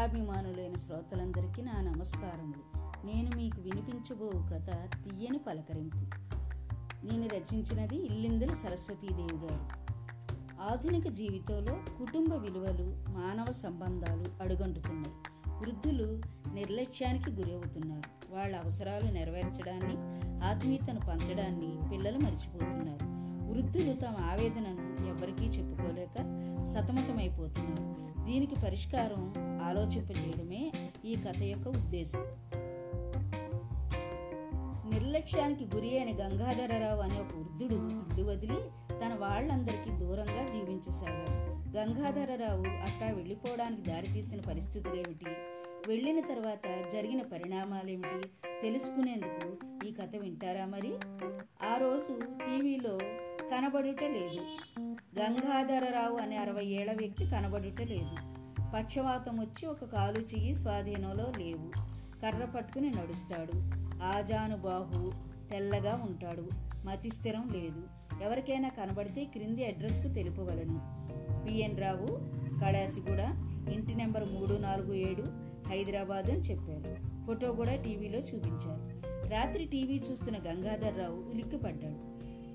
కథాభిమానులైన శ్రోతలందరికీ నా నమస్కారములు. నేను మీకు వినిపించబో కథ తీయని పలకరింపు. నేను రచించినది ఇల్లిందల సరస్వతీదేవి గారు. ఆధునిక జీవితంలో కుటుంబ విలువలు మానవ సంబంధాలు అడుగంటుతున్నాయి. వృద్ధులు నిర్లక్ష్యానికి గురవుతున్నారు. వాళ్ళ అవసరాలు నెరవేర్చడాన్ని ఆత్మీయతను పంచడాన్ని పిల్లలు మర్చిపోతున్నారు. వృద్ధులు తమ ఆవేదనను ఎవరికీ చెప్పుకోలేక సతమతమైపోతున్నారు దీనికి పరిష్కారం ఆలోచింపజేయడమే ఈ కథ యొక్క ఉద్దేశం. నిర్లక్ష్యానికి గురి అయిన గంగాధరరావు అనే ఒక వృద్ధుడు ఇల్లు వదిలి తన వాళ్ళందరికీ దూరంగా జీవించసాగాడు. గంగాధరరావు అట్టా వెళ్ళిపోవడానికి దారితీసిన పరిస్థితులేమిటి? వెళ్ళిన తర్వాత జరిగిన పరిణామాలేమిటి? తెలుసుకునేందుకు ఈ కథ వింటారా మరి? ఆ రోజు టీవీలో కనబడుట లేదు. గంగాధరరావు అనే అరవై ఏళ్ళ వ్యక్తి కనబడుట లేదు. పక్షవాతం వచ్చి ఒక కాలు చెయ్యి స్వాధీనంలో లేవు. కర్ర పట్టుకుని నడుస్తాడు. ఆజానుబాహు తెల్లగా ఉంటాడు. మతి స్థిరం లేదు. ఎవరికైనా కనబడితే క్రింది అడ్రస్కు తెలుపవలను. పిఎన్ రావు కడాసిగూడ ఇంటి నెంబర్ మూడు నాలుగు ఏడు హైదరాబాద్ అని చెప్పారు. ఫోటో కూడా టీవీలో చూపించారు. రాత్రి టీవీ చూస్తున్న గంగాధర్రావు ఉలిక్కిపడ్డాడు.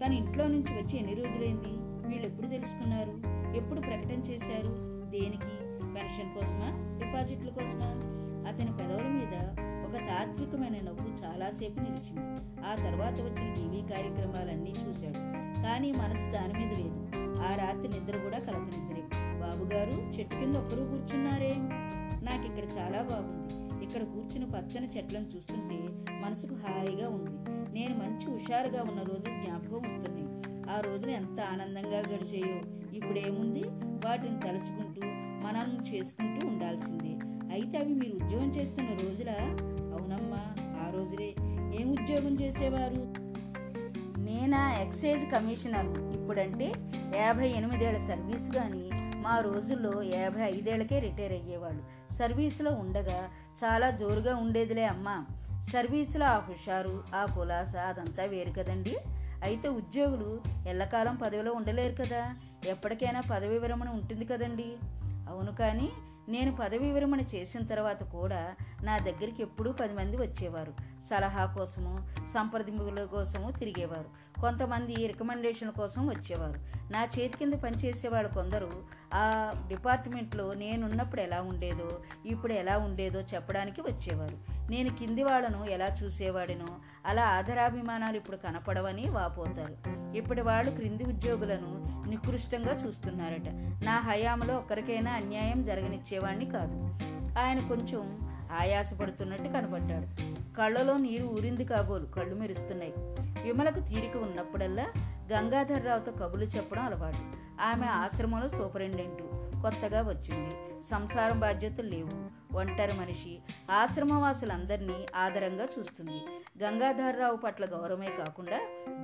తన ఇంట్లో నుంచి వచ్చి ఎన్ని రోజులైంది? వీళ్ళు ఎప్పుడు తెలుసుకున్నారు? ఎప్పుడు ప్రకటన చేశారు? దేనికి? పెన్షన్ కోసమా? డిపాజిట్ల కోసమా? అతని పెదవుల మీద ఒక తాత్వికమైన నవ్వు చాలాసేపు నిలిచింది. ఆ తర్వాత వచ్చిన టీవీ కార్యక్రమాలన్నీ చూశాడు. కానీ మనసు దాని మీద లేదు. ఆ రాత్రి నిద్ర కూడా కలత నిద్రే. బాబుగారు చెట్టు కింద ఒక్కరూ కూర్చున్నారే? నాకు ఇక్కడ చాలా బాగుంది. ఇక్కడ కూర్చుని పచ్చని చెట్లను చూస్తుంటే మనసుకు హాయిగా ఉంది. నేను మంచి హుషారుగా ఉన్న రోజు జ్ఞాపకం వస్తుంది. ఆ రోజున ఎంత ఆనందంగా గడిచేయో. ఇప్పుడేముంది? వాటిని తలుచుకుంటూ మనం చేసుకుంటూ ఉండాల్సింది. అయితే అవి మీరు ఉద్యోగం చేస్తున్న రోజుల? అవునమ్మా ఆ రోజులే. ఏం ఉద్యోగం చేసేవారు? నేనా? Excise commissioner. ఇప్పుడంటే యాభై ఎనిమిదేళ్ళ సర్వీస్ కానీ మా రోజుల్లో యాభై ఐదేళ్ళకే రిటైర్ అయ్యేవాళ్ళు. సర్వీసులో ఉండగా చాలా జోరుగా ఉండేదిలే అమ్మా. సర్వీసులో ఆ హుషారు ఆ కులాస అదంతా వేరు కదండి. అయితే ఉద్యోగులు ఎల్లకాలం పదవిలో ఉండలేరు కదా. ఎప్పటికైనా పదవి విరమణ ఉంటుంది కదండి. అవును కానీ నేను పదవి విరమణ చేసిన తర్వాత కూడా నా దగ్గరికి ఎప్పుడూ పది మంది వచ్చేవారు. సలహా కోసము సంప్రదింపుల కోసము తిరిగేవారు. కొంతమంది రికమెండేషన్ కోసం వచ్చేవారు. నా చేతి కింద పనిచేసేవాడు కొందరు ఆ డిపార్ట్మెంట్లో నేనున్నప్పుడు ఎలా ఉండేదో ఇప్పుడు ఎలా ఉండేదో చెప్పడానికి వచ్చేవారు. నేను కింది వాళ్ళను ఎలా చూసేవాడినో అలా ఆదరాభిమానాలు ఇప్పుడు కనపడవని వాపోతారు. ఇప్పటి వాళ్ళు క్రింది ఉద్యోగులను నికృష్టంగా చూస్తున్నారట. నా హయాంలో ఒక్కరికైనా అన్యాయం జరగనిచ్చేవాడిని కాదు. ఆయన కొంచెం ఆయాసపడుతున్నట్టు కనపడ్డాడు. కళ్ళలో నీరు ఊరింది కాబోలు కళ్ళు మెరుస్తున్నాయి. విమలకు తీరిక ఉన్నప్పుడల్లా గంగాధర్రావుతో కబులు చెప్పడం అలవాటు. ఆమె ఆశ్రమంలో సూపరింటెండెంట్. కొత్తగా వచ్చింది. సంసారం బాధ్యతలు లేవు. ఒంటరి మనిషి ఆశ్రమవాసులందరినీ ఆదరంగా చూస్తుంది. గంగాధర్రావు పట్ల గౌరవమే కాకుండా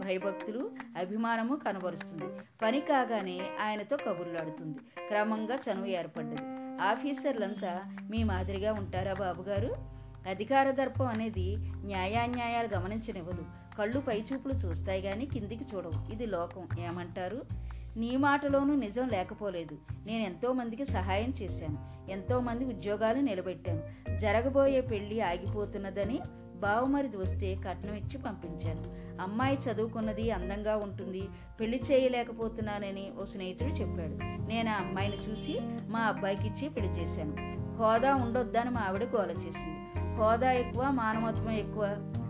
భయభక్తులు అభిమానము కనబరుస్తుంది. పని కాగానే ఆయనతో కబుర్లాడుతుంది. క్రమంగా చనువు ఏర్పడ్డది. ఆఫీసర్లంతా మీ మాదిరిగా ఉంటారా బాబుగారు? అధికార దర్పం అనేది న్యాయాన్యాయాలు గమనించనివ్వదు. కళ్ళు పైచూపులు చూస్తాయి కానీ కిందికి చూడవు. ఇది లోకం. ఏమంటారు? నీ మాటలోనూ నిజం లేకపోలేదు. నేను ఎంతోమందికి సహాయం చేశాను. ఎంతోమంది ఉద్యోగాలు నిలబెట్టాను. జరగబోయే పెళ్ళి ఆగిపోతున్నదని బావమరిది వస్తే కట్నం ఇచ్చి పంపించాను. అమ్మాయి చదువుకున్నది అందంగా ఉంటుంది. పెళ్ళి చేయలేకపోతున్నానని ఓ స్నేహితుడు చెప్పాడు. నేను ఆ అమ్మాయిని చూసి మా అబ్బాయికి ఇచ్చి పెళ్ళి చేశాను. హోదా ఉండొద్దని మా ఆవిడ గోల చేసింది. హోదా ఎక్కువ మానవత్వం ఎక్కువ.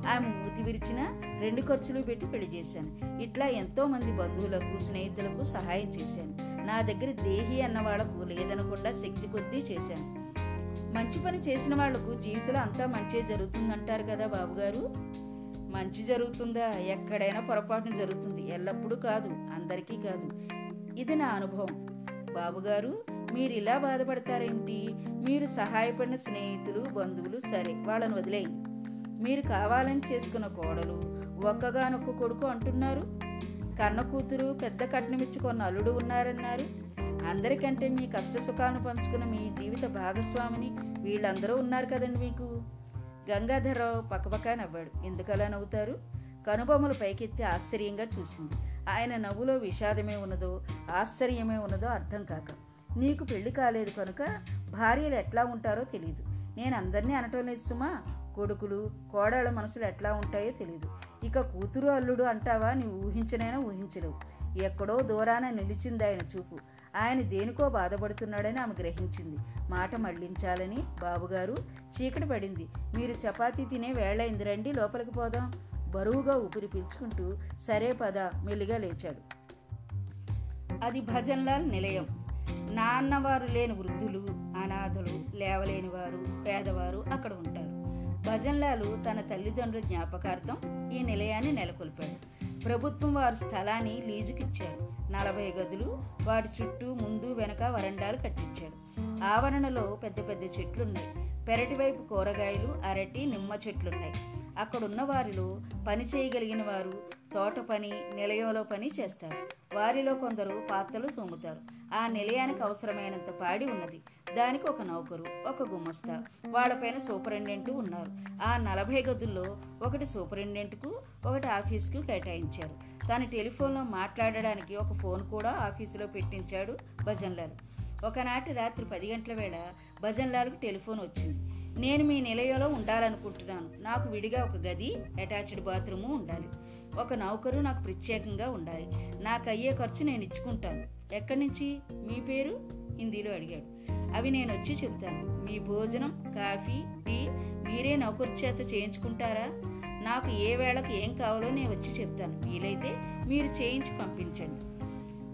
ఆమె మూతి విరిచిన రెండు ఖర్చులు పెట్టి పెళ్ళి చేశాను. ఇట్లా ఎంతో మంది బంధువులకు స్నేహితులకు సహాయం చేశాను. నా దగ్గర దేహి అన్న వాళ్ళకు లేదనకుండా శక్తి కొద్దీ చేశాను. మంచి పని చేసిన వాళ్ళకు జీవితంలో అంతా మంచి జరుగుతుందంటారు కదా బాబుగారు? మంచి జరుగుతుందా? ఎక్కడైనా పొరపాటున జరుగుతుంది. ఎల్లప్పుడూ కాదు. అందరికీ కాదు. ఇది నా అనుభవం. బాబుగారు మీరు ఇలా బాధపడతారేంటి? మీరు సహాయపడిన స్నేహితులు బంధువులు సరే వాళ్ళని వదిలేయండి. మీరు కావాలని చేసుకున్న కోడలు ఒక్కగానొక్క కొడుకు అంటున్నారు. కన్న కూతురు పెద్ద కట్నమిచ్చుకున్న అల్లుడు ఉన్నారన్నారు. అందరికంటే మీ కష్ట సుఖాలను పంచుకున్న మీ జీవిత భాగస్వామిని వీళ్ళందరూ ఉన్నారు కదండి మీకు. గంగాధరరావు పక్కపక్క నవ్వాడు. ఎందుకలా నవ్వుతారు? కనుబొమ్మలు పైకెత్తి ఆశ్చర్యంగా చూసింది. ఆయన నవ్వులో విషాదమే ఉన్నదో ఆశ్చర్యమే ఉన్నదో అర్థం కాక. నీకు పెళ్ళి కాలేదు కనుక భార్యలు ఎట్లా ఉంటారో తెలియదు నేను అందరినీ అనటం లేదు సుమా. కొడుకులు కోడళ్ళ మనసులు ఎట్లా ఉంటాయో తెలియదు ఇక కూతురు అల్లుడు అంటావా? నీవు ఊహించనైనా ఊహించలేవు. ఎక్కడో దూరాన నిలిచింది ఆయన చూపు. ఆయన దేనికో బాధపడుతున్నాడని ఆమె గ్రహించింది. మాట మళ్ళించాలని బాబుగారు చీకటి పడింది. మీరు చపాతీ తినే వేళైంది రండి లోపలికి పోదాం. బరువుగా ఊపిరి పీల్చుకుంటూ సరే పద మెల్లిగా లేచాడు. అది భజన్లాల్ నిలయం. నాన్నవారు లేని వృద్ధులు అనాథలు లేవలేని వారు పేదవారు అక్కడ ఉంటారు. భజన్లాలు తన తల్లిదండ్రుల జ్ఞాపకార్థం ఈ నిలయాన్ని నెలకొల్పాడు. ప్రభుత్వం వారు స్థలాన్ని లీజుకిచ్చారు. నలభై గదులు వాటి చుట్టూ ముందు వెనక వరండాలు కట్టించాడు. ఆవరణలో పెద్ద పెద్ద చెట్లున్నాయి. పెరటి వైపు కూరగాయలు అరటి నిమ్మ చెట్లున్నాయి. అక్కడున్న వారిలో పని చేయగలిగిన వారు తోట పని నిలయంలో పని చేస్తారు. వారిలో కొందరు పాత్రలు తోముతారు ఆ నిలయానికి అవసరమైనంత పాడి ఉన్నది. దానికి ఒక నౌకరు ఒక గుమస్తా. వాళ్ళపైన సూపరింటెండెంట్ ఉన్నారు. ఆ నలభై గదుల్లో ఒకటి సూపరింటెండెంట్కు ఒకటి ఆఫీస్కు కేటాయించారు. తన టెలిఫోన్లో మాట్లాడడానికి ఒక ఫోన్ కూడా ఆఫీసులో పెట్టించాడు భజన్లాల్. ఒకనాటి రాత్రి పది గంటల వేళ భజన్లాల్కు టెలిఫోన్ వచ్చింది. నేను మీ నిలయంలో ఉండాలనుకుంటున్నాను. నాకు విడిగా ఒక గది అటాచ్డ్ బాత్రూము ఉండాలి. ఒక నౌకరు నాకు ప్రత్యేకంగా ఉండాలి. నాకు అయ్యే ఖర్చు నేను ఇచ్చుకుంటాను. ఎక్కడి నుంచి? మీ పేరు? హిందీలో అడిగాడు. అవి నేను వచ్చి చెప్తాను మీ భోజనం కాఫీ టీ మీరే నౌకరు చేత చేయించుకుంటారా? నాకు ఏ వేళకు ఏం కావాలో నేను వచ్చి చెప్తాను వీలైతే మీరు చేయించి పంపించండి.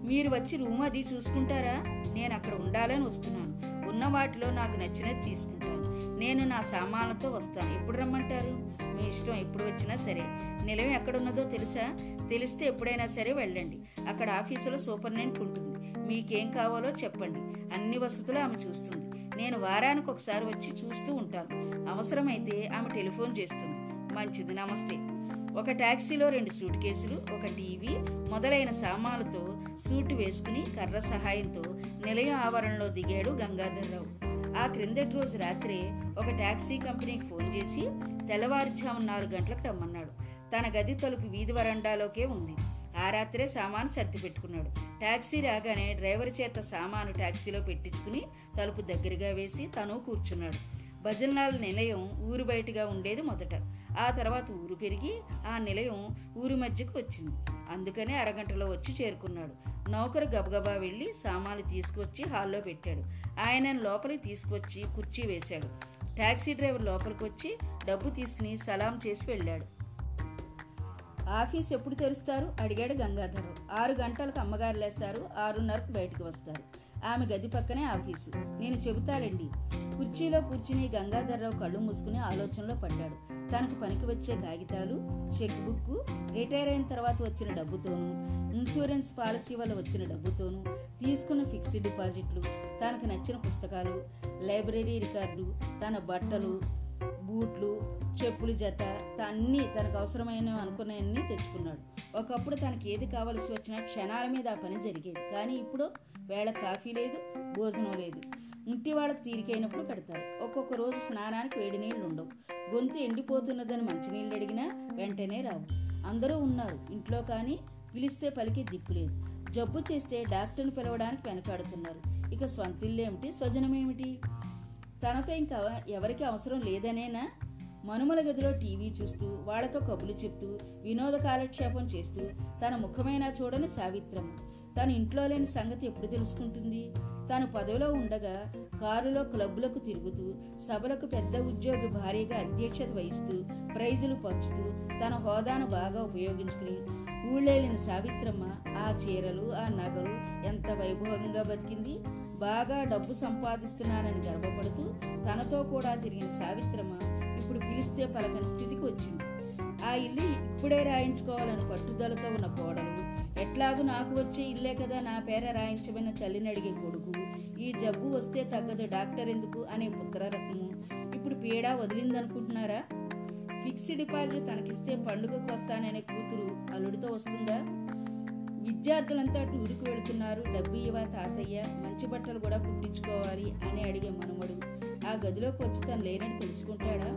మీరు వచ్చి రూమ్ అది చూసుకుంటారా? నేను అక్కడ ఉండాలని వస్తున్నాను. ఉన్న వాటిలో నాకు నచ్చినది తీసుకుంటాను. నేను నా సామాన్లతో వస్తాను. ఎప్పుడు రమ్మంటారు? మీ ఇష్టం ఎప్పుడు వచ్చినా సరే. నిలయం ఎక్కడున్నదో తెలుసా? తెలిస్తే ఎప్పుడైనా సరే వెళ్ళండి. అక్కడ ఆఫీసులో సూపర్నెంట్ ఉంటుంది. మీకేం కావాలో చెప్పండి. అన్ని వసతులు ఆమె చూస్తుంది. నేను వారానికి ఒకసారి వచ్చి చూస్తూ ఉంటాను. అవసరమైతే ఆమె టెలిఫోన్ చేస్తుంది. మంచిది. నమస్తే. ఒక టాక్సీలో రెండు సూట్ కేసులు ఒక టీవీ మొదలైన సామాన్లతో సూట్ వేసుకుని కర్ర సహాయంతో నిలయం ఆవరణలో దిగాడు గంగాధర్రావు. ఆ క్రిందటి రోజు రాత్రే ఒక టాక్సీ కంపెనీకి ఫోన్ చేసి తెల్లవారుజాము నాలుగు గంటలకు రమ్మన్నాడు. తన గది తలుపు వీధి వరండాలోకే ఉంది. ఆ రాత్రే సామాను సర్ది పెట్టుకున్నాడు. ట్యాక్సీ రాగానే డ్రైవర్ చేత సామాను టాక్సీలో పెట్టించుకుని తలుపు దగ్గరగా వేసి తను కూర్చున్నాడు. భజనాల నిలయం ఊరు బయటగా ఉండేది మొదట. ఆ తర్వాత ఊరు పెరిగి ఆ నిలయం ఊరి మధ్యకు వచ్చింది. అందుకనే అరగంటలో వచ్చి చేరుకున్నాడు. నౌకరు గబగబా వెళ్ళి సామాన్లు తీసుకొచ్చి హాల్లో పెట్టాడు. ఆయన లోపలికి తీసుకొచ్చి కుర్చీ వేశాడు. ట్యాక్సీ డ్రైవర్ లోపలికి వచ్చి డబ్బు తీసుకుని సలాం చేసి వెళ్ళాడు. ఆఫీస్ ఎప్పుడు తెరుస్తారు? అడిగాడు గంగాధరరావు ఆరు గంటలకు అమ్మగారు లేస్తారు. ఆరున్నరకు బయటకు వస్తారు. ఆమె గది పక్కనే ఆఫీసు. నేను చెబుతారండి కుర్చీలో కూర్చుని గంగాధర్రావు కళ్ళు మూసుకుని ఆలోచనలో పడ్డాడు. తనకు పనికి వచ్చే కాగితాలు చెక్ బుక్ రిటైర్ అయిన తర్వాత వచ్చిన డబ్బుతోనూ ఇన్సూరెన్స్ పాలసీ వల్ల వచ్చిన డబ్బుతోనూ తీసుకున్న ఫిక్స్డ్ డిపాజిట్లు తనకు నచ్చిన పుస్తకాలు లైబ్రరీ రికార్డు తన బట్టలు బూట్లు చెప్పులు జత అన్నీ తనకు అవసరమైన అనుకున్నవన్నీ తెచ్చుకున్నాడు. ఒకప్పుడు తనకి ఏది కావలసి వచ్చినా క్షణాల మీద ఆ పని జరిగేది. కానీ ఇప్పుడు వేళ కాఫీ లేదు భోజనం లేదు. ఇంటి వాళ్ళకి తీరికైనప్పుడు పెడతారు. ఒక్కొక్క రోజు స్నానానికి వేడి నీళ్ళు ఉండవు. గొంతు ఎండిపోతున్నదని మంచినీళ్ళు అడిగినా వెంటనే రావు. అందరూ ఉన్నారు. ఇంట్లో కానీ పిలిస్తే పలికి దిక్కులేదు జబ్బు చేస్తే డాక్టర్ని పిలవడానికి వెనకాడుతున్నారు. ఇక స్వంతిల్లేమిటి స్వజనమేమిటి తనతో ఇంకా ఎవరికి అవసరం లేదనేనా? మనుమల గదిలో టీవీ చూస్తూ వాళ్ళతో కబులు చెప్తూ వినోద కాలక్షేపం చేస్తూ తన ముఖమైనా చూడని సావిత్రమ్మ. తను ఇంట్లో లేని సంగతి ఎప్పుడు తెలుసుకుంటుంది? తాను పదవిలో ఉండగా కారులో క్లబ్బులకు తిరుగుతూ సభలకు పెద్ద ఉద్యోగి భారీగా అధ్యక్షత వహిస్తూ ప్రైజులు పంచుతూ తన హోదాను బాగా ఉపయోగించుకుని ఊళ్ళేలిన సావిత్రమ్మ ఆ చీరలు ఆ నగలు ఎంత వైభవంగా బతికింది? బాగా డబ్బు సంపాదిస్తున్నానని గర్వపడుతూ తనతో కూడా తిరిగిన సావిత్రమ్మ ఇప్పుడు పిలిస్తే పలకని స్థితికి వచ్చింది. ఆ ఇల్లు ఇప్పుడే రాయించుకోవాలని పట్టుదలతో ఉన్న కోడలు ఎట్లాగూ నాకు వచ్చే ఇల్లే కదా నా పేర రాయించమని తల్లిని అడిగే కొడుకు. ఈ జబ్బు వస్తే తగ్గదు డాక్టర్ ఎందుకు అనే పుత్రరత్నము ఇప్పుడు పీడ వదిలిందనుకుంటున్నారా? ఫిక్స్డ్ డిపాజిట్ తనకిస్తే పండుగకు వస్తాననే కూతురు అల్లుడితో వస్తుందా? విద్యార్థులంతా ఊరికి వెళుతున్నారు. డబ్బు ఇవ్వ తాతయ్య మంచి బట్టలు కూడా కుట్టించుకోవాలి అని అడిగే మనవడు ఆ గదిలోకి వచ్చి తను లేనని తెలుసుకుంటాడా?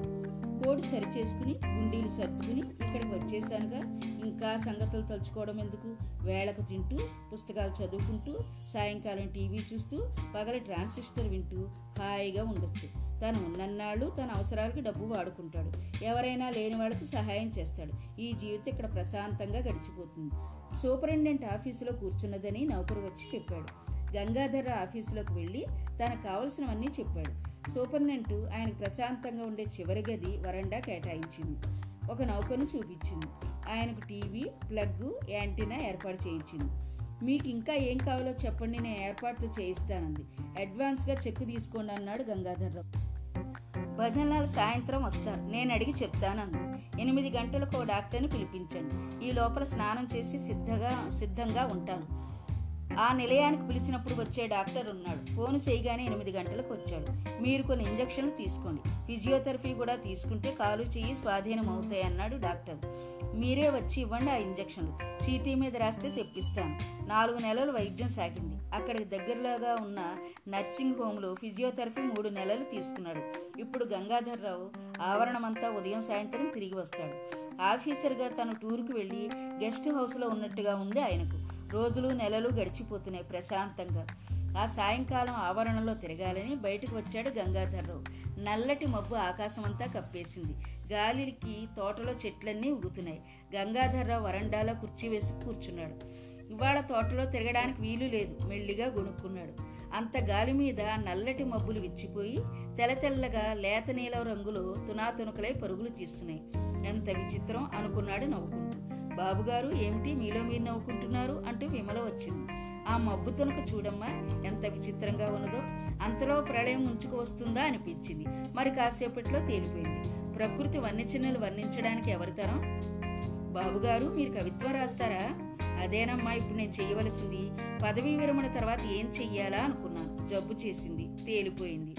కోడి సరిచేసుకుని గుండీలు సర్దుకుని ఇక్కడికి వచ్చేసానుగా ఇంకా సంగతులు తలుచుకోవడం ఎందుకు? వేళకు తింటూ పుస్తకాలు చదువుకుంటూ సాయంకాలం టీవీ చూస్తూ పగల ట్రాన్సిస్టర్ వింటూ హాయిగా ఉండొచ్చు. తను ఉన్నన్నాళ్ళు తన అవసరాలకు డబ్బు వాడుకుంటాడు. ఎవరైనా లేని వాళ్ళకి సహాయం చేస్తాడు. ఈ జీవితం ఇక్కడ ప్రశాంతంగా గడిచిపోతుంది. సూపరింటెండెంట్ ఆఫీసులో కూర్చున్నదని నౌకరు వచ్చి చెప్పాడు. గంగాధర ఆఫీసులోకి వెళ్ళి తనకు కావలసినవన్నీ చెప్పాడు. సూపరింటెండెంట్ ఆయనకు ప్రశాంతంగా ఉండే చివరి గది వరండా కేటాయించింది. ఒక నౌకను చూపించింది. ఆయనకు టీవీ ప్లగ్ యాంటీనా ఏర్పాటు చేయించింది. మీకు ఇంకా ఏం కావాలో చెప్పండి నేను ఏర్పాట్లు చేయిస్తానంది. అడ్వాన్స్గా చెక్ తీసుకోండి అన్నాడు గంగాధర్రావు. భజనలు సాయంత్రం వస్తారు. నేను అడిగి చెప్తానన్ను ఎనిమిది గంటలకు ఓ డాక్టర్ని పిలిపించండి. ఈ లోపల స్నానం చేసి సిద్ధంగా సిద్ధంగా ఉంటాను. ఆ నిలయానికి పిలిచినప్పుడు వచ్చే డాక్టర్ ఉన్నాడు. ఫోన్ చేయగానే ఎనిమిది గంటలకు వచ్చాడు. మీరు కొన్ని ఇంజక్షన్లు తీసుకోండి. ఫిజియోథెరపీ కూడా తీసుకుంటే కాలు చెయ్యి స్వాధీనం అవుతాయి అన్నాడు డాక్టర్. మీరే వచ్చి ఇవ్వండి ఆ ఇంజక్షన్లు. చీటీ మీద రాస్తే తెప్పిస్తాను. నాలుగు నెలలు వైద్యం సాగింది. అక్కడికి దగ్గరలోగా ఉన్న నర్సింగ్ హోమ్లో ఫిజియోథెరపీ మూడు నెలలు తీసుకున్నాడు. ఇప్పుడు గంగాధర్రావు ఆవరణమంతా ఉదయం సాయంత్రం తిరిగి వస్తాడు. ఆఫీసర్గా తను టూర్కు వెళ్ళి గెస్ట్ హౌస్లో ఉన్నట్టుగా ఉంది ఆయనకు. రోజులు నెలలు గడిచిపోతున్నాయి ప్రశాంతంగా. ఆ సాయంకాలం ఆవరణలో తిరగాలని బయటకు వచ్చాడు గంగాధర్రావు. నల్లటి మబ్బు ఆకాశమంతా కప్పేసింది. గాలికి తోటలో చెట్లన్నీ ఊగుతున్నాయి. గంగాధర్రావు వరండాలో కుర్చీ వేసి కూర్చున్నాడు. ఇవాళ తోటలో తిరగడానికి వీలు లేదు. మెల్లిగా గొనుక్కున్నాడు. అంత గాలి మీద నల్లటి మబ్బులు విచ్చిపోయి తెల్ల తెల్లగా లేత నీలం రంగులో తునాతునకలై పరుగులు తీస్తున్నాయి. ఎంత విచిత్రం అనుకున్నాడు నవ్వుకుంటూ. బాబుగారు ఏమిటి మీలో మీరు నవ్వుకుంటున్నారు? అంటూ విమల వచ్చింది. ఆ మబ్బు తునక చూడమ్మా ఎంత విచిత్రంగా ఉన్నదో. అంతలో ప్రళయం ముంచుకు వస్తుందా? అనిపించింది. మరి కాసేపట్లో తేలిపోయింది. ప్రకృతి వన్యచిన్నలు వర్ణించడానికి ఎవరి తరం? బాబుగారు మీరు కవిత్వం రాస్తారా? అదేనమ్మా ఇప్పుడు నేను చేయవలసింది. పదవీ విరమణ తర్వాత ఏం చెయ్యాలా అనుకున్నాను. జబ్బు చేసింది తేలిపోయింది.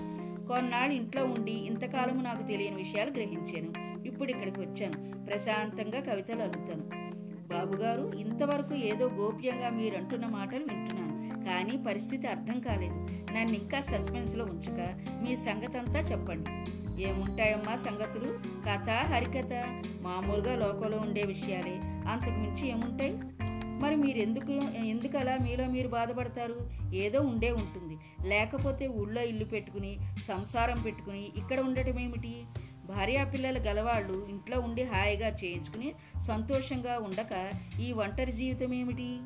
కొన్నాళ్ళు ఇంట్లో ఉండి ఇంతకాలము నాకు తెలియని విషయాలు గ్రహించాను. ఇప్పుడు ఇక్కడికి వచ్చాను. ప్రశాంతంగా కవితలు అల్లుతాను. బాబుగారు ఇంతవరకు ఏదో గోప్యంగా మీరు అంటున్న మాటలు వింటున్నాను. కానీ పరిస్థితి అర్థం కాలేదు. నన్ను ఇంకా సస్పెన్స్లో ఉంచక. మీ సంగతంతా చెప్పండి. ఏముంటాయమ్మా సంగతులు? కథ హరికథ మామూలుగా లోకంలో ఉండే విషయాలే. అంతకు మించి ఏముంటాయి? మరి మీరు ఎందుకు ఎందుకలా మీలో మీరు బాధపడతారు? ఏదో ఉండే ఉంటుంది. లేకపోతే ఊళ్ళో ఇల్లు పెట్టుకుని సంసారం పెట్టుకుని ఇక్కడ ఉండటం ఏమిటి? భార్యా పిల్లలు గలవాళ్ళు ఇంట్లో ఉండి హాయిగా చేయించుకుని సంతోషంగా ఉండక ఈ ఒంటరి జీవితం ఏమిటి?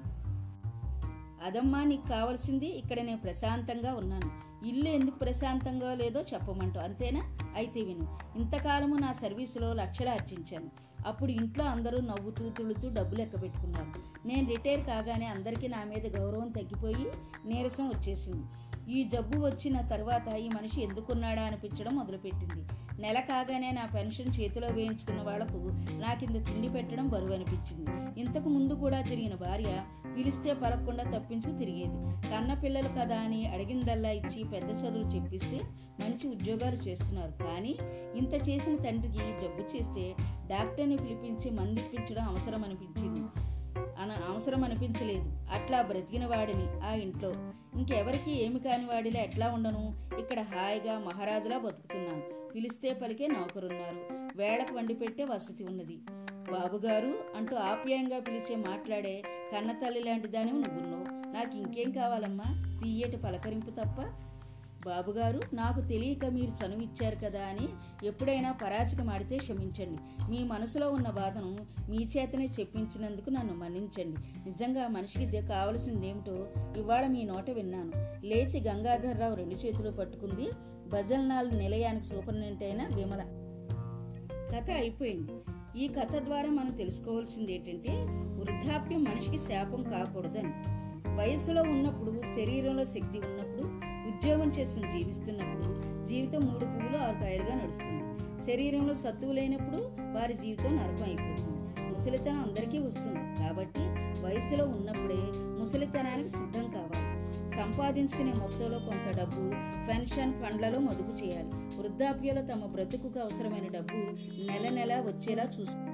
అదమ్మా నీకు కావాల్సింది ఇక్కడ నేను ప్రశాంతంగా ఉన్నాను. ఇల్లు ఎందుకు ప్రశాంతంగా లేదో చెప్పమంటూ అంతేనా? అయితే విను ఇంతకాలము నా సర్వీసులో లక్షలు ఆర్జించాను. అప్పుడు ఇంట్లో అందరూ నవ్వుతూ తుడుతూ డబ్బు లెక్క పెట్టుకున్నారు నేను రిటైర్ కాగానే అందరికీ నా మీద గౌరవం తగ్గిపోయి నీరసం వచ్చేసింది. ఈ జబ్బు వచ్చిన తర్వాత ఈ మనిషి ఎందుకున్నాడా అనిపించడం మొదలుపెట్టింది. నెల కాగానే నా పెన్షన్ చేతిలో వేయించుకున్న వాళ్ళకు నా కింద తిండి పెట్టడం బరువు అనిపించింది ఇంతకు ముందు కూడా తిరిగిన భార్య పిలిస్తే పలకకుండా తప్పించు తిరిగేది. కన్న పిల్లలు కదా అని అడిగిందల్లా ఇచ్చి పెద్ద చదువులు చెప్పిస్తే మంచి ఉద్యోగాలు చేస్తున్నారు. కానీ ఇంత చేసిన తండ్రికి జబ్బు చేస్తే డాక్టర్ని పిలిపించి మందిప్పించడం అవసరం అనిపించింది అన అవసరం అనిపించలేదు. అట్లా బ్రతికిన వాడిని ఆ ఇంట్లో. ఇంకెవరికి ఏమి కాని వాడిలా ఎట్లా ఉండను? ఇక్కడ హాయిగా మహారాజులా బతుకుతున్నాను. పిలిస్తే పలికే నౌకరున్నారు. వేళకు వండి పెట్టే వసతి ఉన్నది. బాబుగారు అంటూ ఆప్యాయంగా పిలిచే మాట్లాడే కన్నతల్లి లాంటి దానివి నువ్వున్నావు. నాకు ఇంకేం కావాలమ్మా? తీయటి పలకరింపు తప్ప బాబుగారు నాకు తెలియక మీరు చనువిచ్చారు కదా అని ఎప్పుడైనా పరాచకం ఆడితే క్షమించండి. మీ మనసులో ఉన్న బాధను మీ చేతనే చెప్పించినందుకు నన్ను మన్నించండి. నిజంగా మనిషికి కావలసిందేమిటో ఇవాళ మీ నోట విన్నాను. లేచి గంగాధర్రావు రెండు చేతులు పట్టుకుంది. భజల్నాల్ నిలయానికి సూపరింటెండెంట్ అయిన విమల. కథ అయిపోయింది. ఈ కథ ద్వారా మనం తెలుసుకోవాల్సింది ఏంటంటే వృద్ధాప్యం మనిషికి శాపం కాకూడదని. వయసులో ఉన్నప్పుడు శరీరంలో శక్తి ఉన్నప్పుడు ఉద్యోగం చేస్తూ జీవిస్తున్నప్పుడు జీవితం మూడు పువ్వులు ఆరు కాయలుగా నడుస్తుంది. శరీరంలో సత్తువు లేనప్పుడు వారి జీవితం నరకం అయిపోతుంది. ముసలితనం అందరికీ వస్తుంది. కాబట్టి వయసులో ఉన్నప్పుడే ముసలితనానికి సిద్ధం కావాలి. సంపాదించుకునే మొత్తంలో కొంత డబ్బు పెన్షన్ ఫండ్లలో మదుపు చేయాలి. వృద్ధాప్యలో తమ బ్రతుకుకు అవసరమైన డబ్బు నెల నెల వచ్చేలా చూసుకో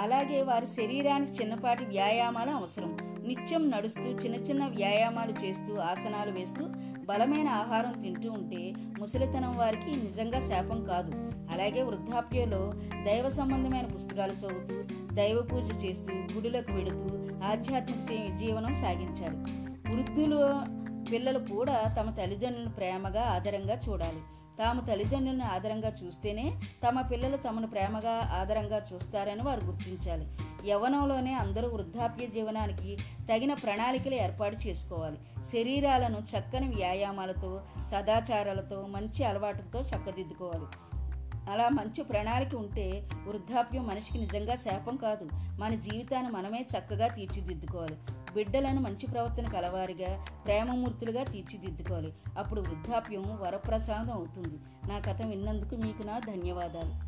అలాగే వారి శరీరానికి చిన్నపాటి వ్యాయామాలు అవసరం. నిత్యం నడుస్తూ చిన్న చిన్న వ్యాయామాలు చేస్తూ ఆసనాలు వేస్తూ బలమైన ఆహారం తింటూ ఉంటే ముసలితనం వారికి నిజంగా శాపం కాదు. అలాగే వృద్ధాప్యంలో దైవ సంబంధమైన పుస్తకాలు చదువుతూ దైవ పూజ చేస్తూ గుడులకు వెడుతూ ఆధ్యాత్మిక జీవనం సాగించాలి. వృద్ధులు పిల్లలు కూడా తమ తల్లిదండ్రులను ప్రేమగా ఆదరంగా చూడాలి. తాము తల్లిదండ్రులను ఆదరంగా చూస్తేనే తమ పిల్లలు తమను ప్రేమగా ఆదరంగా చూస్తారని వారు గుర్తించాలి. యవ్వనంలోనే అందరూ వృద్ధాప్య జీవనానికి తగిన ప్రణాళికలు ఏర్పాటు చేసుకోవాలి. శరీరాలను చక్కని వ్యాయామాలతో సదాచారాలతో మంచి అలవాట్లతో చక్కదిద్దుకోవాలి. అలా మంచి ప్రణాళిక ఉంటే వృద్ధాప్యం మనిషికి నిజంగా శాపం కాదు. మన జీవితాన్ని మనమే చక్కగా తీర్చిదిద్దుకోవాలి. బిడ్డలను మంచి ప్రవర్తన కలవారిగా ప్రేమమూర్తులుగా తీర్చిదిద్దుకోవాలి. అప్పుడు వృద్ధాప్యం వరప్రసాదం అవుతుంది. నా కథ విన్నందుకు మీకు నా ధన్యవాదాలు.